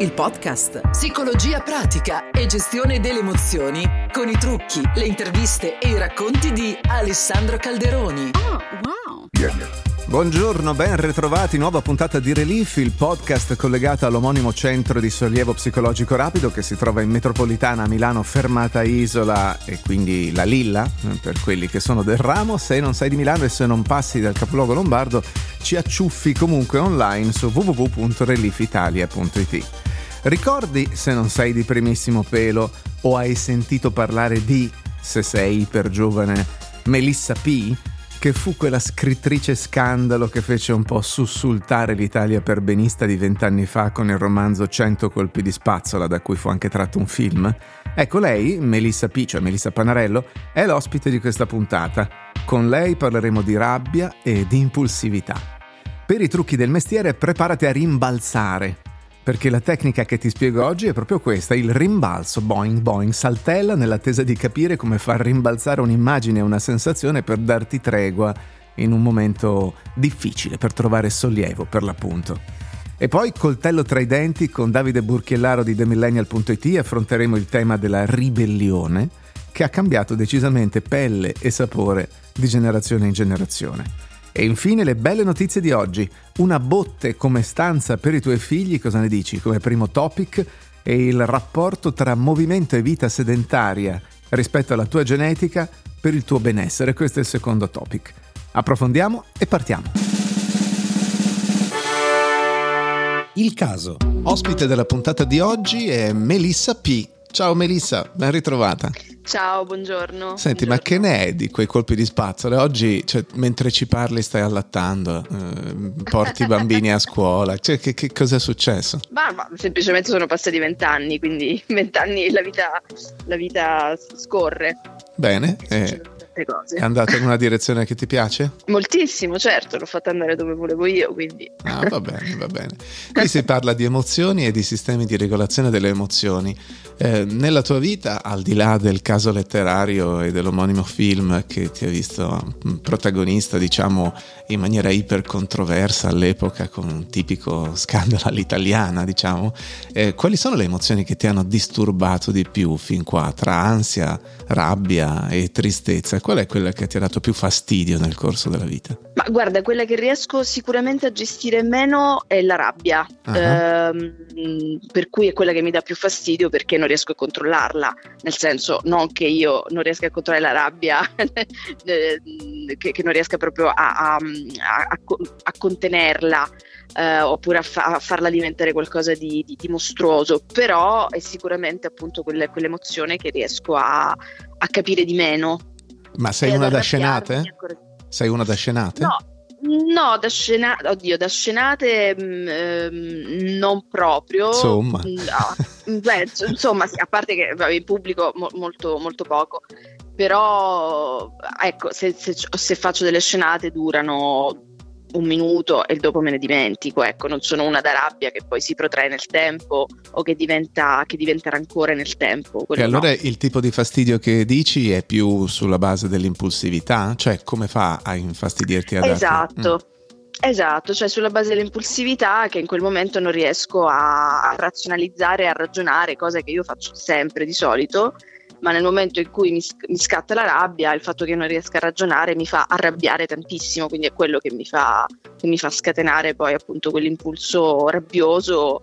il podcast. Psicologia pratica e gestione delle emozioni con i trucchi, le interviste e i racconti di Alessandro Calderoni. Oh, wow. Yeah, yeah. Buongiorno, ben ritrovati, nuova puntata di Relief, il podcast collegato all'omonimo centro di sollievo psicologico rapido che si trova in metropolitana Milano, fermata Isola e quindi la Lilla, eh, per quelli che sono del ramo. Se non sei di Milano e se non passi dal capoluogo lombardo, ci acciuffi comunque online su www.reliefitalia.it. Ricordi, se non sei di primissimo pelo o hai sentito parlare di, se sei iper giovane, Melissa P., che fu quella scrittrice scandalo che fece un po' sussultare l'Italia per benista di vent'anni fa con il romanzo 100 colpi di spazzola, da cui fu anche tratto un film. Ecco lei, Melissa P., cioè Melissa Panarello, è l'ospite di questa puntata. Con lei parleremo di rabbia e di impulsività. Per i trucchi del mestiere preparati a rimbalzare, perché la tecnica che ti spiego oggi è proprio questa, il rimbalzo, boing boing, saltella nell'attesa di capire come far rimbalzare un'immagine e una sensazione per darti tregua in un momento difficile, per trovare sollievo per l'appunto. E poi coltello tra i denti con Davide Burchiellaro di TheMillennial.it affronteremo il tema della ribellione che ha cambiato decisamente pelle e sapore di generazione in generazione. E infine le belle notizie di oggi. Una botte come stanza per i tuoi figli, cosa ne dici? Come primo topic e il rapporto tra movimento e vita sedentaria rispetto alla tua genetica per il tuo benessere. Questo è il secondo topic. Approfondiamo e partiamo. Il caso. Ospite della puntata di oggi è Melissa P. Ciao Melissa, ben ritrovata. Ciao, buongiorno. Senti, buongiorno. ma che ne è di quei colpi di spazzole? Oggi, cioè, mentre ci parli, stai allattando, eh, porti i bambini a scuola. Cioè, che, che cosa è successo? Ma, ma, semplicemente sono passati vent'anni, quindi vent'anni la vita, la vita scorre. Bene. Eh, è andato in una direzione che ti piace? Moltissimo, certo, l'ho fatta andare dove volevo io, quindi... Ah, va bene, va bene. Qui si parla di emozioni e di sistemi di regolazione delle emozioni. Eh, nella tua vita, al di là del caso letterario e dell'omonimo film che ti ha visto protagonista, diciamo, in maniera iper controversa all'epoca, con un tipico scandalo all'italiana, diciamo, eh, quali sono le emozioni che ti hanno disturbato di più fin qua, tra ansia, rabbia e tristezza? Qual è quella che ti ha dato più fastidio nel corso della vita? Ma guarda, quella che riesco sicuramente a gestire meno è la rabbia, uh-huh. ehm, per cui è quella che mi dà più fastidio perché non riesco a controllarla, nel senso non che io non riesca a controllare la rabbia, che, che, non riesca proprio a, a, a, a contenerla. Uh, oppure a, fa- a, farla diventare qualcosa di, di, di, mostruoso, però è sicuramente appunto quelle, quell'emozione che riesco a, a capire di meno. Ma sei una da scenate? Sei una da scenate? No, No, da scenate, oddio, da scenate mh, ehm, non proprio. Insomma. No. Beh, insomma, a parte che vabbè, in pubblico mo- molto, molto poco, però ecco, se, se, se faccio delle scenate durano un minuto e dopo me ne dimentico, ecco, non sono una da rabbia che poi si protrae nel tempo o che diventa, che diventa rancore nel tempo. E allora no. il tipo di fastidio che dici è più sulla base dell'impulsività? Cioè come fa a infastidirti ad Esatto. Mm. Esatto, cioè sulla base dell'impulsività che in quel momento non riesco a razionalizzare, a ragionare, cosa che io faccio sempre di solito, ma nel momento in cui mi, mi, scatta la rabbia, il fatto che non riesca a ragionare mi fa arrabbiare tantissimo, quindi è quello che mi fa, che mi fa scatenare poi appunto quell'impulso rabbioso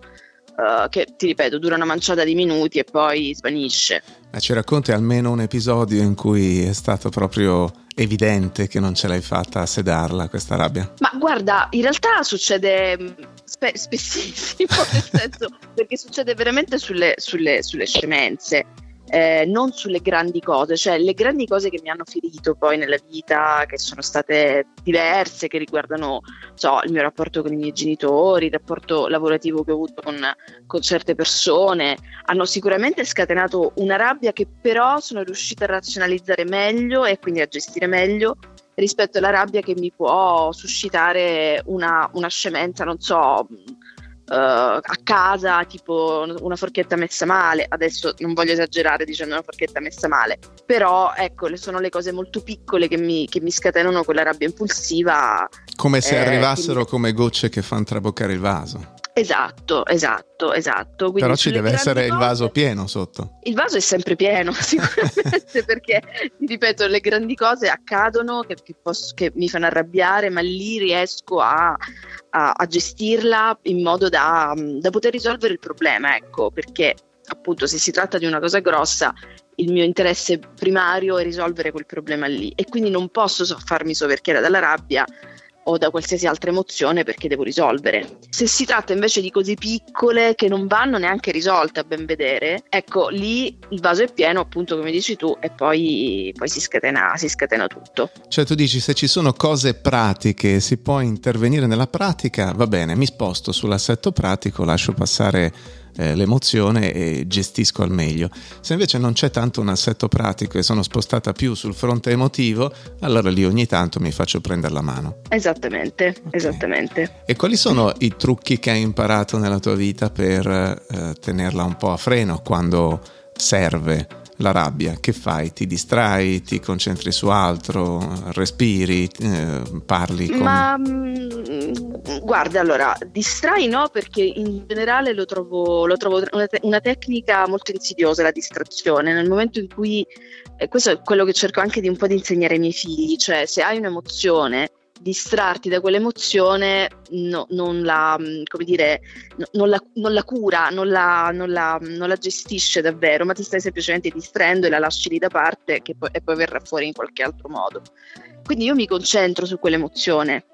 uh, che ti ripeto dura una manciata di minuti e poi svanisce. Ma ci racconti almeno un episodio in cui è stato proprio evidente che non ce l'hai fatta a sedarla questa rabbia? Ma guarda, in realtà succede mm, spe- spessissimo, nel senso perché succede veramente sulle, sulle, sulle scemenze eh, non sulle grandi cose, cioè le grandi cose che mi hanno ferito poi nella vita, che sono state diverse, che riguardano so, il mio rapporto con i miei genitori, il rapporto lavorativo che ho avuto con, con certe persone, hanno sicuramente scatenato una rabbia che però sono riuscita a razionalizzare meglio e quindi a gestire meglio rispetto alla rabbia che mi può suscitare una, una scemenza, non so, Uh, a casa, tipo una forchetta messa male. Adesso non voglio esagerare dicendo una forchetta messa male, però ecco, sono le cose molto piccole che mi, che mi scatenano quella rabbia impulsiva. Come se eh, arrivassero mi... come gocce che fanno traboccare il vaso. Esatto, esatto, esatto. Quindi Però ci deve essere cose, il vaso pieno sotto. Il vaso è sempre pieno, sicuramente, perché, ripeto, le grandi cose accadono che, che, posso, che, mi fanno arrabbiare, ma lì riesco a, a, a gestirla in modo da, da poter risolvere il problema, ecco, perché appunto se si tratta di una cosa grossa il mio interesse primario è risolvere quel problema lì e quindi non posso farmi soverchiare dalla rabbia o da qualsiasi altra emozione perché devo risolvere. Se si tratta invece di cose piccole che non vanno neanche risolte a ben vedere, ecco lì il vaso è pieno appunto come dici tu e poi, poi si, scatena, si scatena tutto. Cioè tu dici se ci sono cose pratiche si può intervenire nella pratica, va bene, mi sposto sull'assetto pratico, lascio passare eh, l'emozione e gestisco al meglio. Se invece non c'è tanto un assetto pratico e sono spostata più sul fronte emotivo, allora lì ogni tanto mi faccio prendere la mano. Esattamente, okay. esattamente. E quali sono i trucchi che hai imparato nella tua vita per eh, tenerla un po' a freno quando serve? La rabbia, che fai? Ti distrai, ti concentri su altro, respiri, eh, parli? Con... Ma mm, guarda, allora, distrai no perché in generale lo trovo, lo trovo una, te- una, tecnica molto insidiosa la distrazione, nel momento in cui, eh, questo è quello che cerco anche di un po' di insegnare ai miei figli, cioè se hai un'emozione distrarti da quell'emozione no, non, la, dire, no, non, la, non, la, cura, non la, non la, gestisce davvero, ma ti stai semplicemente distraendo e la lasci lì da parte poi, e poi verrà fuori in qualche altro modo. Quindi io mi concentro su quell'emozione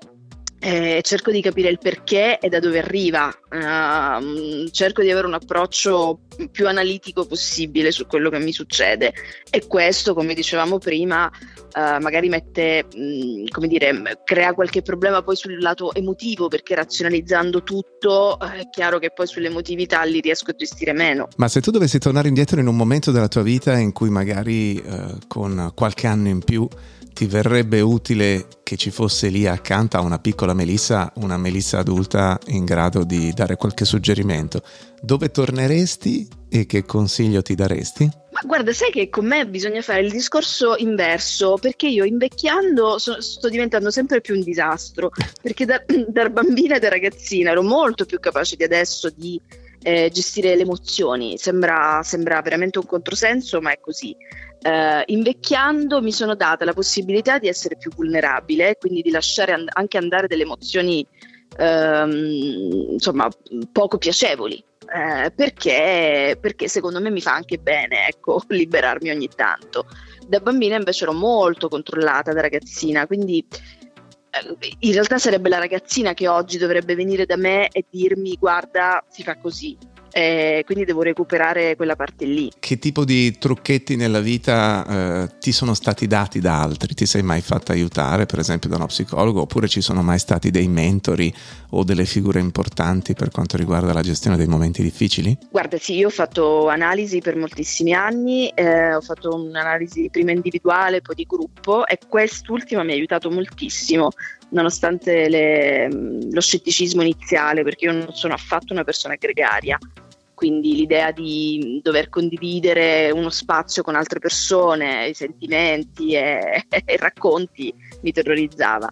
eh, cerco di capire il perché e da dove arriva, uh, cerco di avere un approccio più analitico possibile su quello che mi succede e questo, come dicevamo prima, uh, magari mette, mh, mm, come dire, crea qualche problema poi sul lato emotivo perché razionalizzando tutto è chiaro che poi sull'emotività li riesco a gestire meno. Ma se tu dovessi tornare indietro in un momento della tua vita in cui magari uh, con qualche anno in più ti verrebbe utile che ci fosse lì accanto a una piccola Melissa, una Melissa adulta in grado di dare qualche suggerimento. Dove torneresti e che consiglio ti daresti? Ma guarda, sai che con me bisogna fare il discorso inverso, perché io invecchiando so, sto diventando sempre più un disastro, perché da, da bambina e da ragazzina ero molto più capace di adesso di eh, gestire le emozioni. Sembra, sembra, veramente un controsenso, ma è così. Eh, invecchiando mi sono data la possibilità di essere più vulnerabile, quindi di lasciare and- anche andare delle emozioni ehm, insomma poco piacevoli. Eh, perché, perché secondo me mi fa anche bene ecco, liberarmi ogni tanto. Da bambina invece ero molto controllata da ragazzina, quindi in realtà sarebbe la ragazzina che oggi dovrebbe venire da me e dirmi guarda si fa così eh, quindi devo recuperare quella parte lì. Che tipo di trucchetti nella vita eh, ti sono stati dati da altri? Ti sei mai fatta aiutare per esempio da uno psicologo oppure ci sono mai stati dei mentori o delle figure importanti per quanto riguarda la gestione dei momenti difficili? Guarda sì, io ho fatto analisi per moltissimi anni, eh, ho fatto un'analisi prima individuale, poi di gruppo e quest'ultima mi ha aiutato moltissimo nonostante le, lo scetticismo iniziale, perché io non sono affatto una persona gregaria quindi l'idea di dover condividere uno spazio con altre persone, i sentimenti e, i racconti mi terrorizzava.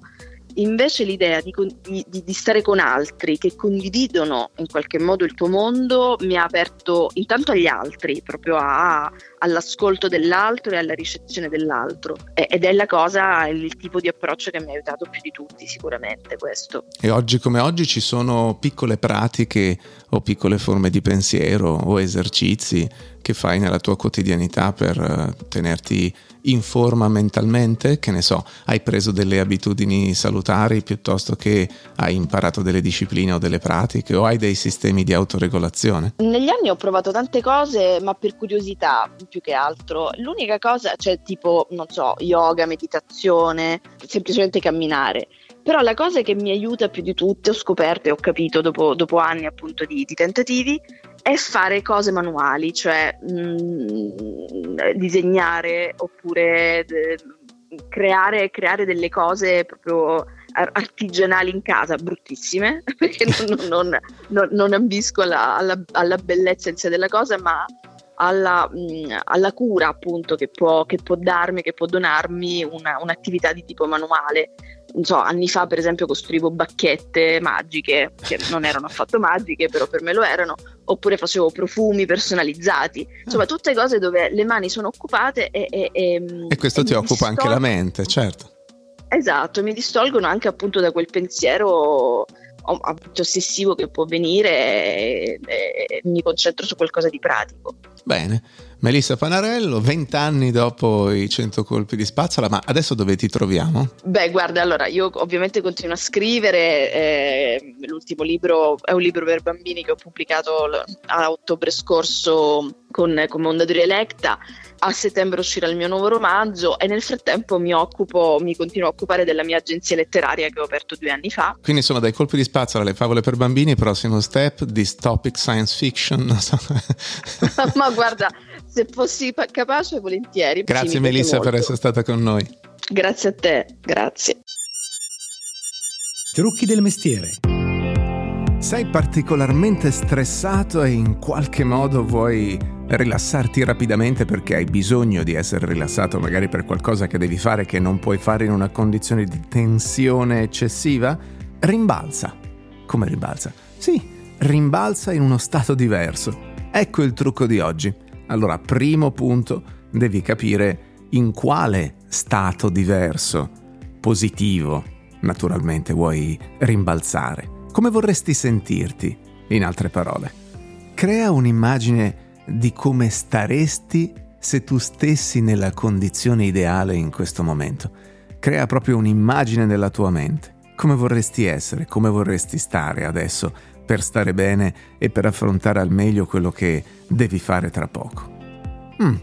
Invece l'idea di, di, di, stare con altri che condividono in qualche modo il tuo mondo mi ha aperto intanto agli altri, proprio a, all'ascolto dell'altro e alla ricezione dell'altro. ed è la cosa, il tipo di approccio che mi ha aiutato più di tutti, sicuramente questo. E oggi come oggi ci sono piccole pratiche o piccole forme di pensiero o esercizi che fai nella tua quotidianità per eh, tenerti in forma mentalmente? Che ne so, hai preso delle abitudini salutari piuttosto che hai imparato delle discipline o delle pratiche o hai dei sistemi di autoregolazione? Negli anni ho provato tante cose, ma per curiosità più che altro. L'unica cosa, cioè tipo, non so, yoga, meditazione, semplicemente camminare. Però la cosa che mi aiuta più di tutte, ho scoperto e ho capito dopo, dopo anni appunto di, di, tentativi, è fare cose manuali, cioè mh, mm, disegnare oppure de, creare, creare, delle cose proprio artigianali in casa, bruttissime, perché non, non, non, non ambisco alla, alla, alla, bellezza in sé della cosa, ma alla, mh, alla cura appunto che può, che può, darmi, che può donarmi una, un'attività di tipo manuale non so, anni fa per esempio costruivo bacchette magiche, che non erano affatto magiche, però per me lo erano, oppure facevo profumi personalizzati, insomma tutte cose dove le mani sono occupate e... E, e, e questo e ti occupa anche la mente, certo. Esatto, mi distolgono anche appunto da quel pensiero ossessivo che può venire e, mi concentro su qualcosa di pratico. Bene, Melissa Panarello, 20 anni dopo i 100 colpi di spazzola, ma adesso dove ti troviamo? Beh, guarda, allora io ovviamente continuo a scrivere, eh, l'ultimo libro è un libro per bambini che ho pubblicato a ottobre scorso con, con Mondadori Electa a settembre uscirà il mio nuovo romanzo e nel frattempo mi occupo, mi continuo a occupare della mia agenzia letteraria che ho aperto due anni fa. Quindi insomma dai colpi di spazzola alle favole per bambini, prossimo step, dystopic science fiction. Ma guarda, se fossi capace volentieri. Grazie Melissa per essere stata con noi. Grazie a te, grazie. Trucchi del mestiere. Sei particolarmente stressato e in qualche modo vuoi rilassarti rapidamente perché hai bisogno di essere rilassato magari per qualcosa che devi fare che non puoi fare in una condizione di tensione eccessiva? Rimbalza. Come rimbalza? Sì, rimbalza in uno stato diverso. Ecco il trucco di oggi. Allora, primo punto, devi capire in quale stato diverso, positivo, naturalmente vuoi rimbalzare. Come vorresti sentirti, in altre parole? Crea un'immagine di come staresti se tu stessi nella condizione ideale in questo momento. Crea proprio un'immagine nella tua mente. Come vorresti essere, come vorresti stare adesso per stare bene e per affrontare al meglio quello che devi fare tra poco. Mm,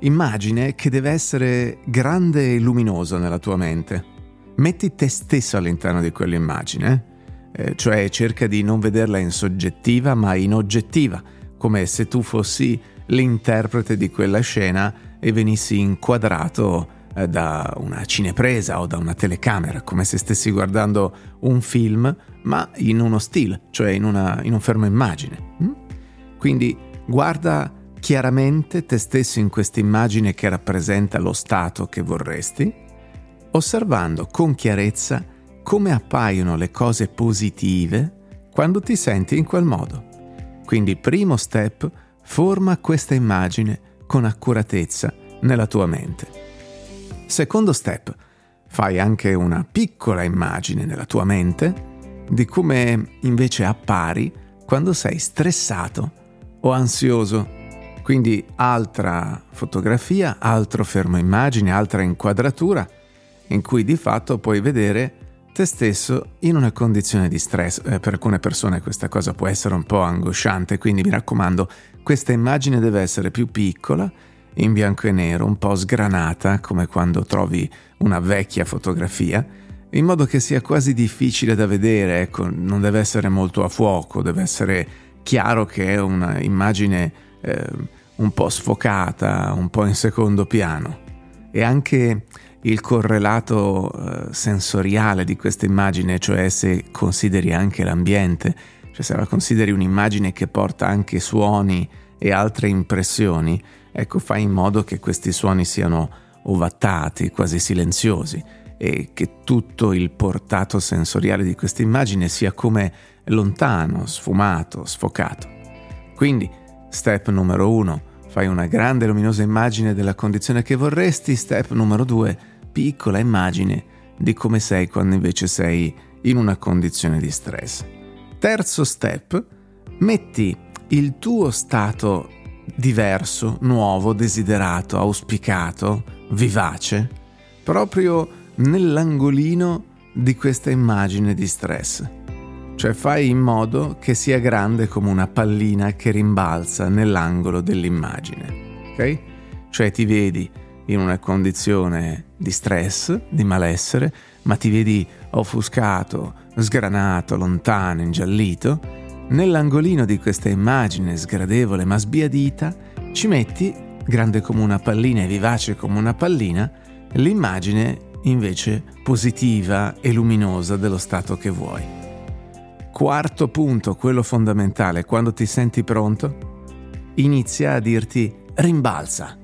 immagine che deve essere grande e luminoso nella tua mente. Metti te stesso all'interno di quell'immagine. Eh? eh, cioè cerca di non vederla in soggettiva ma in oggettiva, come se tu fossi l'interprete di quella scena e venissi inquadrato eh, da una cinepresa o da una telecamera, come se stessi guardando un film ma in uno stile, cioè in, una, in un fermo immagine. Mm? Quindi guarda chiaramente te stesso in questa immagine che rappresenta lo stato che vorresti, osservando con chiarezza come appaiono le cose positive quando ti senti in quel modo. Quindi primo step, forma questa immagine con accuratezza nella tua mente. Secondo step, fai anche una piccola immagine nella tua mente di come invece appari quando sei stressato o ansioso. Quindi altra fotografia, altro fermo immagine, altra inquadratura in cui di fatto puoi vedere te stesso in una condizione di stress. Eh, per alcune persone questa cosa può essere un po' angosciante, quindi mi raccomando, questa immagine deve essere più piccola, in bianco e nero, un po' sgranata, come quando trovi una vecchia fotografia, in modo che sia quasi difficile da vedere, ecco, non deve essere molto a fuoco, deve essere chiaro che è un'immagine eh, un po' sfocata, un po' in secondo piano. E anche il correlato eh, sensoriale di questa immagine, cioè se consideri anche l'ambiente, cioè se la consideri un'immagine che porta anche suoni e altre impressioni, ecco fai in modo che questi suoni siano ovattati, quasi silenziosi e che tutto il portato sensoriale di questa immagine sia come lontano, sfumato, sfocato. Quindi, step numero uno, fai una grande luminosa immagine della condizione che vorresti, step numero due, piccola immagine di come sei quando invece sei in una condizione di stress. Terzo step, metti il tuo stato diverso, nuovo, desiderato, auspicato, vivace, proprio nell'angolino di questa immagine di stress. Cioè fai in modo che sia grande come una pallina che rimbalza nell'angolo dell'immagine. Ok? Cioè ti vedi in una condizione di stress, di malessere, ma ti vedi offuscato, sgranato, lontano, ingiallito, nell'angolino di questa immagine sgradevole ma sbiadita ci metti, grande come una pallina e vivace come una pallina, l'immagine invece positiva e luminosa dello stato che vuoi. Quarto punto, quello fondamentale, quando ti senti pronto, inizia a dirti rimbalza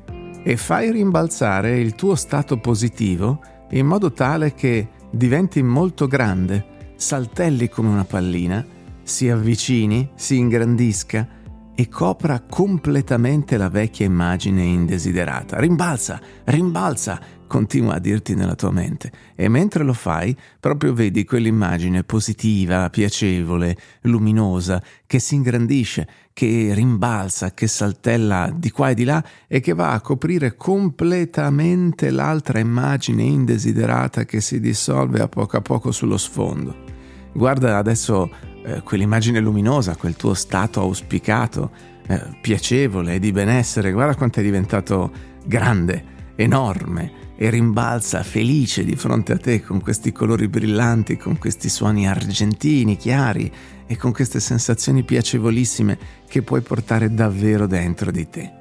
e fai rimbalzare il tuo stato positivo in modo tale che diventi molto grande, saltelli come una pallina, si avvicini, si ingrandisca e copra completamente la vecchia immagine indesiderata. Rimbalza, rimbalza, continua a dirti nella tua mente e mentre lo fai proprio vedi quell'immagine positiva, piacevole, luminosa, che si ingrandisce, che rimbalza, che saltella di qua e di là e che va a coprire completamente l'altra immagine indesiderata che si dissolve a poco a poco sullo sfondo. Guarda adesso eh, quell'immagine luminosa, quel tuo stato auspicato, eh, piacevole e di benessere, guarda quanto è diventato grande, enorme e rimbalza felice di fronte a te con questi colori brillanti, con questi suoni argentini, chiari e con queste sensazioni piacevolissime che puoi portare davvero dentro di te.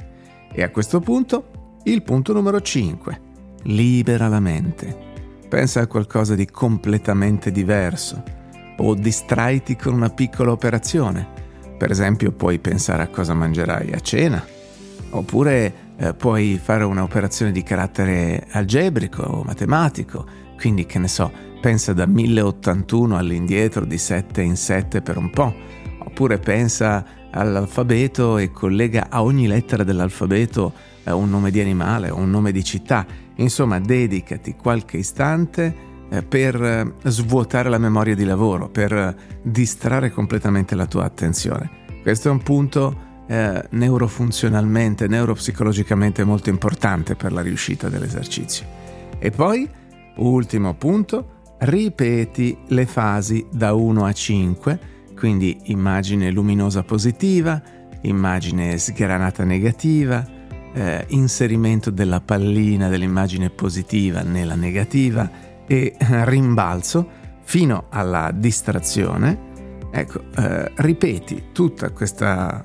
E a questo punto, il punto numero 5. Libera la mente. Pensa a qualcosa di completamente diverso o distraiti con una piccola operazione. Per esempio puoi pensare a cosa mangerai a cena, oppure eh, puoi fare un'operazione di carattere algebrico o matematico, quindi che ne so, pensa da 1081 all'indietro di 7 in 7 per un po', oppure pensa all'alfabeto e collega a ogni lettera dell'alfabeto eh, un nome di animale o un nome di città, insomma dedicati qualche istante per eh, svuotare la memoria di lavoro, per distrarre completamente la tua attenzione. Questo è un punto eh, neurofunzionalmente, neuropsicologicamente molto importante per la riuscita dell'esercizio. E poi, ultimo punto, ripeti le fasi da 1 a 5, quindi immagine luminosa positiva, immagine sgranata negativa, eh, inserimento della pallina dell'immagine positiva nella negativa e rimbalzo fino alla distrazione. Ecco, eh, ripeti tutta questa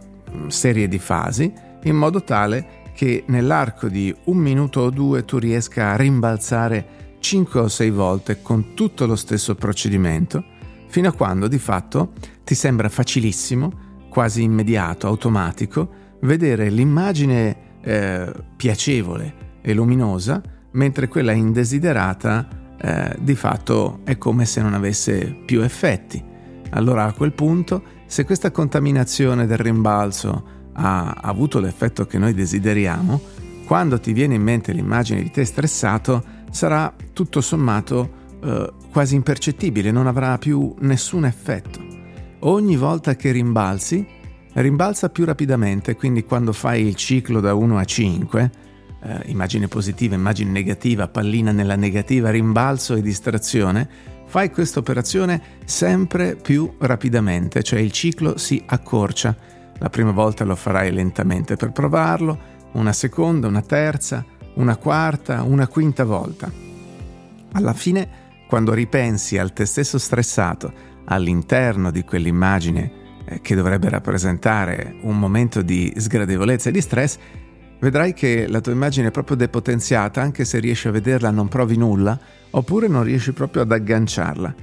serie di fasi in modo tale che nell'arco di un minuto o due tu riesca a rimbalzare 5 o 6 volte con tutto lo stesso procedimento, fino a quando di fatto ti sembra facilissimo, quasi immediato, automatico, vedere l'immagine eh, piacevole e luminosa, mentre quella indesiderata eh, di fatto è come se non avesse più effetti. Allora a quel punto se questa contaminazione del rimbalzo ha avuto l'effetto che noi desideriamo, quando ti viene in mente l'immagine di te stressato, sarà tutto sommato eh, quasi impercettibile, non avrà più nessun effetto. Ogni volta che rimbalzi, rimbalza più rapidamente, quindi quando fai il ciclo da 1 a 5, eh, immagine positiva, immagine negativa, pallina nella negativa, rimbalzo e distrazione, fai questa operazione sempre più rapidamente, cioè il ciclo si accorcia. La prima volta lo farai lentamente per provarlo, una seconda, una terza, una quarta, una quinta volta. Alla fine, quando ripensi al te stesso stressato all'interno di quell'immagine eh, che dovrebbe rappresentare un momento di sgradevolezza e di stress, vedrai che la tua immagine è proprio depotenziata, anche se riesci a vederla non provi nulla, oppure non riesci proprio ad agganciarla.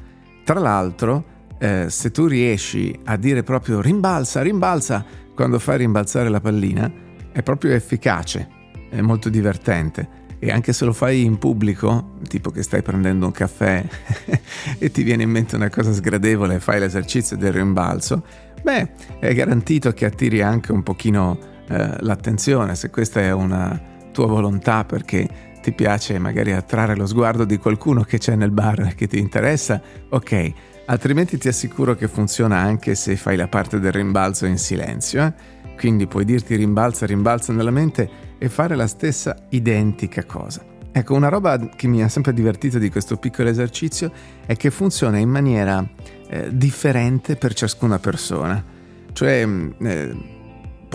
Tra l'altro, eh, se tu riesci a dire proprio rimbalza, rimbalza, quando fai rimbalzare la pallina, è proprio efficace, è molto divertente. E anche se lo fai in pubblico, tipo che stai prendendo un caffè e ti viene in mente una cosa sgradevole e fai l'esercizio del rimbalzo, beh, è garantito che attiri anche un pochino eh, l'attenzione, se questa è una tua volontà perché ti piace magari attrarre lo sguardo di qualcuno che c'è nel bar che ti interessa, ok, altrimenti ti assicuro che funziona anche se fai la parte del rimbalzo in silenzio. Eh? Quindi puoi dirti rimbalza, rimbalza nella mente e fare la stessa identica cosa. Ecco, una roba che mi ha sempre divertito di questo piccolo esercizio è che funziona in maniera eh, differente per ciascuna persona. Cioè, mm, eh,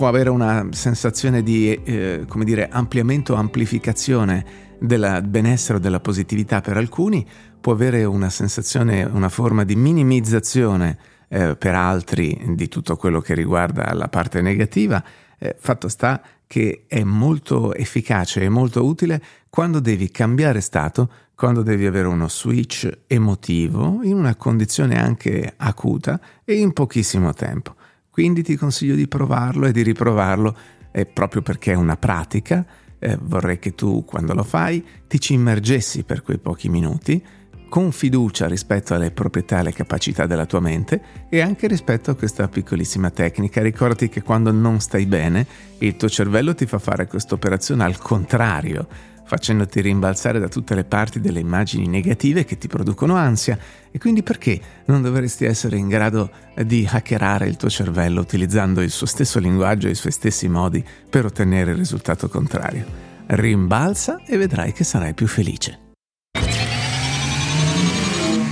può avere una sensazione di eh, come dire, ampliamento amplificazione del benessere o della positività per alcuni, può avere una sensazione, una forma di minimizzazione eh, per altri di tutto quello che riguarda la parte negativa. Eh, fatto sta che è molto efficace e molto utile quando devi cambiare stato, quando devi avere uno switch emotivo in una condizione anche acuta e in pochissimo tempo. Quindi ti consiglio di provarlo e di riprovarlo eh, proprio perché è una pratica. Eh, vorrei che tu, quando lo fai, ti ci immergessi per quei pochi minuti, con fiducia rispetto alle proprietà e alle capacità della tua mente e anche rispetto a questa piccolissima tecnica. Ricordati che quando non stai bene il tuo cervello ti fa fare questa operazione al contrario facendoti rimbalzare da tutte le parti delle immagini negative che ti producono ansia e quindi perché non dovresti essere in grado di hackerare il tuo cervello utilizzando il suo stesso linguaggio e i suoi stessi modi per ottenere il risultato contrario? Rimbalza e vedrai che sarai più felice.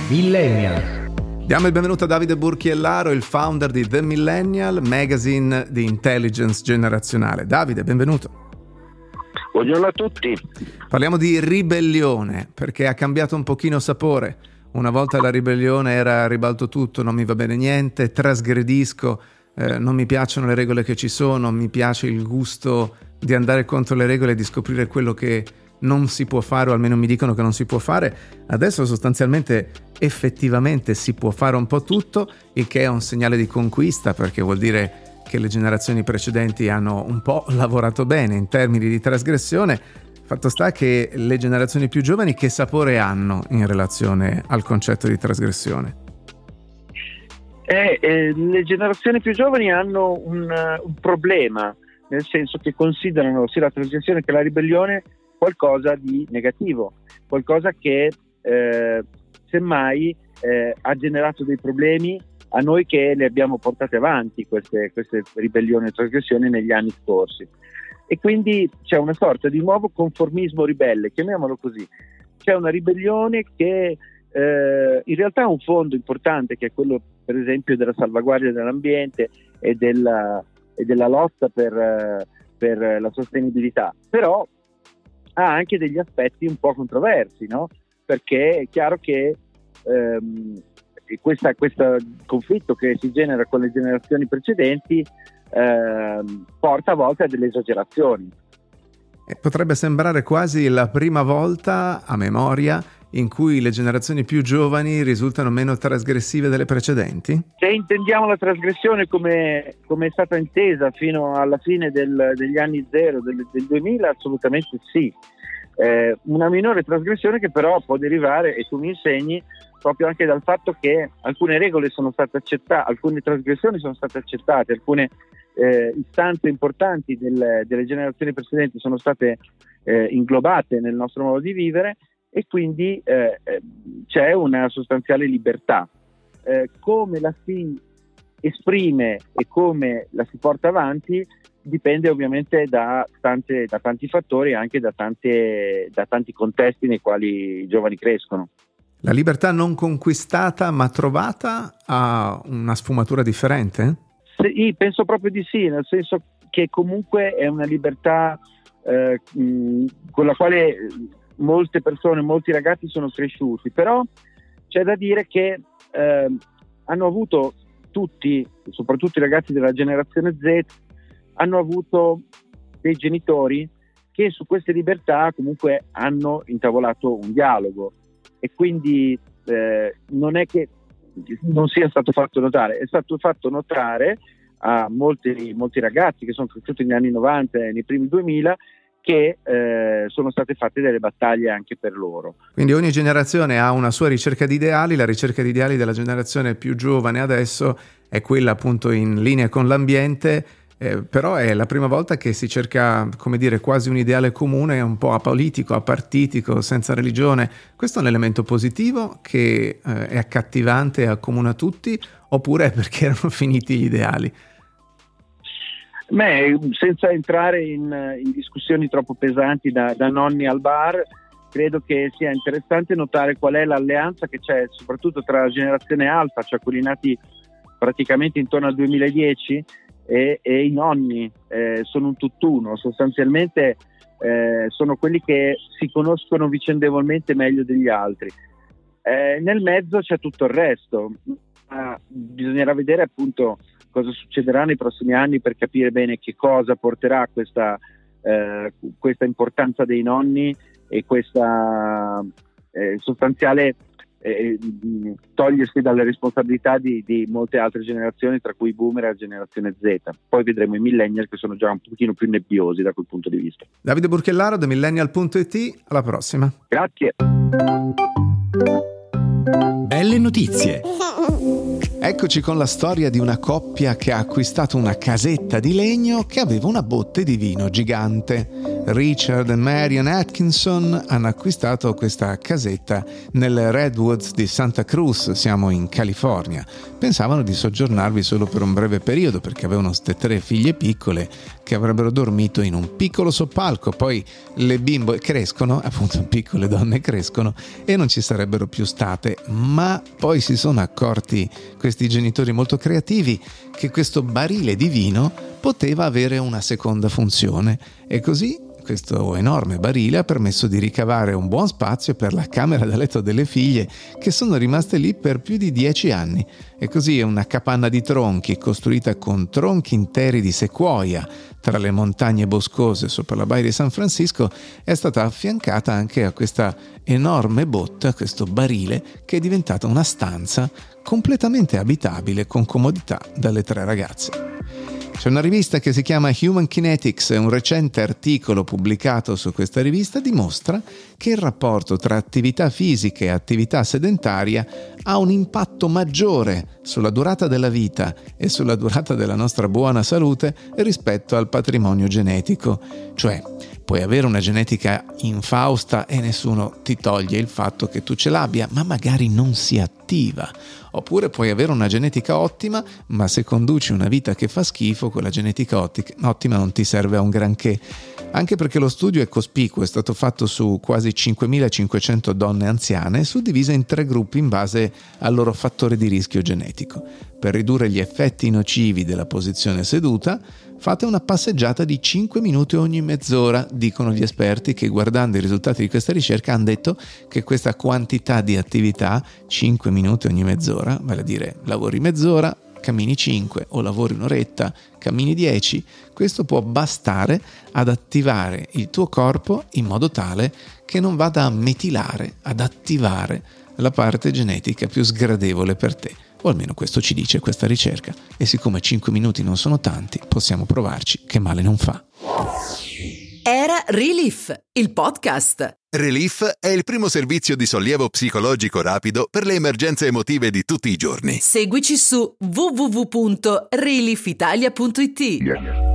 Millennial. Diamo il benvenuto a Davide Burchiellaro, il founder di The Millennial, magazine di intelligence generazionale. Davide, benvenuto. Buongiorno a tutti. Parliamo di ribellione perché ha cambiato un pochino sapore. Una volta la ribellione era ribalto tutto, non mi va bene niente, trasgredisco, eh, non mi piacciono le regole che ci sono, mi piace il gusto di andare contro le regole e di scoprire quello che non si può fare o almeno mi dicono che non si può fare. Adesso sostanzialmente effettivamente si può fare un po' tutto, il che è un segnale di conquista perché vuol dire che le generazioni precedenti hanno un po' lavorato bene in termini di trasgressione. Fatto sta che le generazioni più giovani che sapore hanno in relazione al concetto di trasgressione? Eh, eh, le generazioni più giovani hanno un, un, problema, nel senso che considerano sia la trasgressione che la ribellione qualcosa di negativo, qualcosa che eh, semmai eh, ha generato dei problemi a noi che le abbiamo portate avanti queste, queste ribellioni e trasgressioni negli anni scorsi. E quindi c'è una sorta di nuovo conformismo ribelle, chiamiamolo così. C'è una ribellione che eh, in realtà ha un fondo importante che è quello per esempio della salvaguardia dell'ambiente e della, e della lotta per, per, la sostenibilità, però ha anche degli aspetti un po' controversi, no? perché è chiaro che ehm, questo conflitto che si genera con le generazioni precedenti eh, porta a volte a delle esagerazioni. Potrebbe sembrare quasi la prima volta a memoria in cui le generazioni più giovani risultano meno trasgressive delle precedenti? Se intendiamo la trasgressione come, come è stata intesa fino alla fine del, degli anni zero, del, del 2000, assolutamente sì. Eh, una minore trasgressione che però può derivare, e tu mi insegni, proprio anche dal fatto che alcune regole sono state accettate, alcune trasgressioni sono state accettate, alcune eh, istanze importanti del, delle generazioni precedenti sono state eh, inglobate nel nostro modo di vivere e quindi eh, eh c'è una sostanziale libertà. Eh, come la si esprime e come la si porta avanti dipende ovviamente da, tante, da tanti fattori e anche da, tante, da tanti contesti nei quali i giovani crescono. La libertà non conquistata ma trovata ha una sfumatura differente? Sì, penso proprio di sì, nel senso che comunque è una libertà eh, con la quale molte persone, molti ragazzi sono cresciuti, però c'è da dire che eh, hanno avuto tutti, soprattutto i ragazzi della generazione Z, hanno avuto dei genitori che su queste libertà comunque hanno intavolato un dialogo e quindi eh, non è che non sia stato fatto notare, è stato fatto notare a molti, molti ragazzi che sono cresciuti negli anni 90 e nei primi 2000 che eh, sono state fatte delle battaglie anche per loro. Quindi ogni generazione ha una sua ricerca di ideali, la ricerca di ideali della generazione più giovane adesso è quella appunto in linea con l'ambiente eh, però è la prima volta che si cerca, come dire, quasi un ideale comune, un po' apolitico, apartitico, senza religione. Questo è un elemento positivo che eh, è accattivante e accomuna tutti, oppure è perché erano finiti gli ideali? Beh, senza entrare in, in discussioni troppo pesanti da, da nonni al bar, credo che sia interessante notare qual è l'alleanza che c'è soprattutto tra la generazione alfa, cioè quelli nati praticamente intorno al 2010 e, e i nonni eh, sono un tutt'uno, sostanzialmente eh, sono quelli che si conoscono vicendevolmente meglio degli altri. Eh, nel mezzo c'è tutto il resto, ma bisognerà vedere appunto cosa succederà nei prossimi anni per capire bene che cosa porterà questa, eh, questa importanza dei nonni e questa eh, sostanziale eh, togliersi dalle responsabilità di, di, molte altre generazioni, tra cui i boomer e la generazione Z. Poi vedremo i millennial che sono già un pochino più nebbiosi da quel punto di vista. Davide Burchellaro, da millennial.it, alla prossima. Grazie. Belle notizie. Eccoci con la storia di una coppia che ha acquistato una casetta di legno che aveva una botte di vino gigante. Richard e Marion Atkinson hanno acquistato questa casetta nelle Redwoods di Santa Cruz, siamo in California. Pensavano di soggiornarvi solo per un breve periodo perché avevano queste tre figlie piccole che avrebbero dormito in un piccolo soppalco, poi le bimbe crescono, appunto piccole donne crescono e non ci sarebbero più state, ma poi si sono accorti questi genitori molto creativi che questo barile di vino poteva avere una seconda funzione. E così questo enorme barile ha permesso di ricavare un buon spazio per la camera da letto delle figlie che sono rimaste lì per più di dieci anni. E così una capanna di tronchi costruita con tronchi interi di sequoia tra le montagne boscose sopra la baia di San Francisco è stata affiancata anche a questa enorme botta, questo barile che è diventata una stanza completamente abitabile con comodità dalle tre ragazze. C'è una rivista che si chiama Human Kinetics e un recente articolo pubblicato su questa rivista dimostra che il rapporto tra attività fisica e attività sedentaria ha un impatto maggiore sulla durata della vita e sulla durata della nostra buona salute rispetto al patrimonio genetico. Cioè, puoi avere una genetica infausta e nessuno ti toglie il fatto che tu ce l'abbia, ma magari non si attiva Oppure puoi avere una genetica ottima, ma se conduci una vita che fa schifo, quella genetica ottima non ti serve a un granché. Anche perché lo studio è cospicuo, è stato fatto su quasi 5.500 donne anziane, suddivise in tre gruppi in base al loro fattore di rischio genetico. Per ridurre gli effetti nocivi della posizione seduta, fate una passeggiata di 5 minuti ogni mezz'ora, dicono gli esperti che guardando i risultati di questa ricerca hanno detto che questa quantità di attività, 5 minuti ogni mezz'ora, vale a dire lavori mezz'ora, cammini 5 o lavori un'oretta, cammini 10, questo può bastare ad attivare il tuo corpo in modo tale che non vada a metilare, ad attivare la parte genetica più sgradevole per te. O almeno questo ci dice questa ricerca. E siccome 5 minuti non sono tanti, possiamo provarci che male non fa. Era Relief, il podcast. Relief è il primo servizio di sollievo psicologico rapido per le emergenze emotive di tutti i giorni. Seguici su www.reliefitalia.it.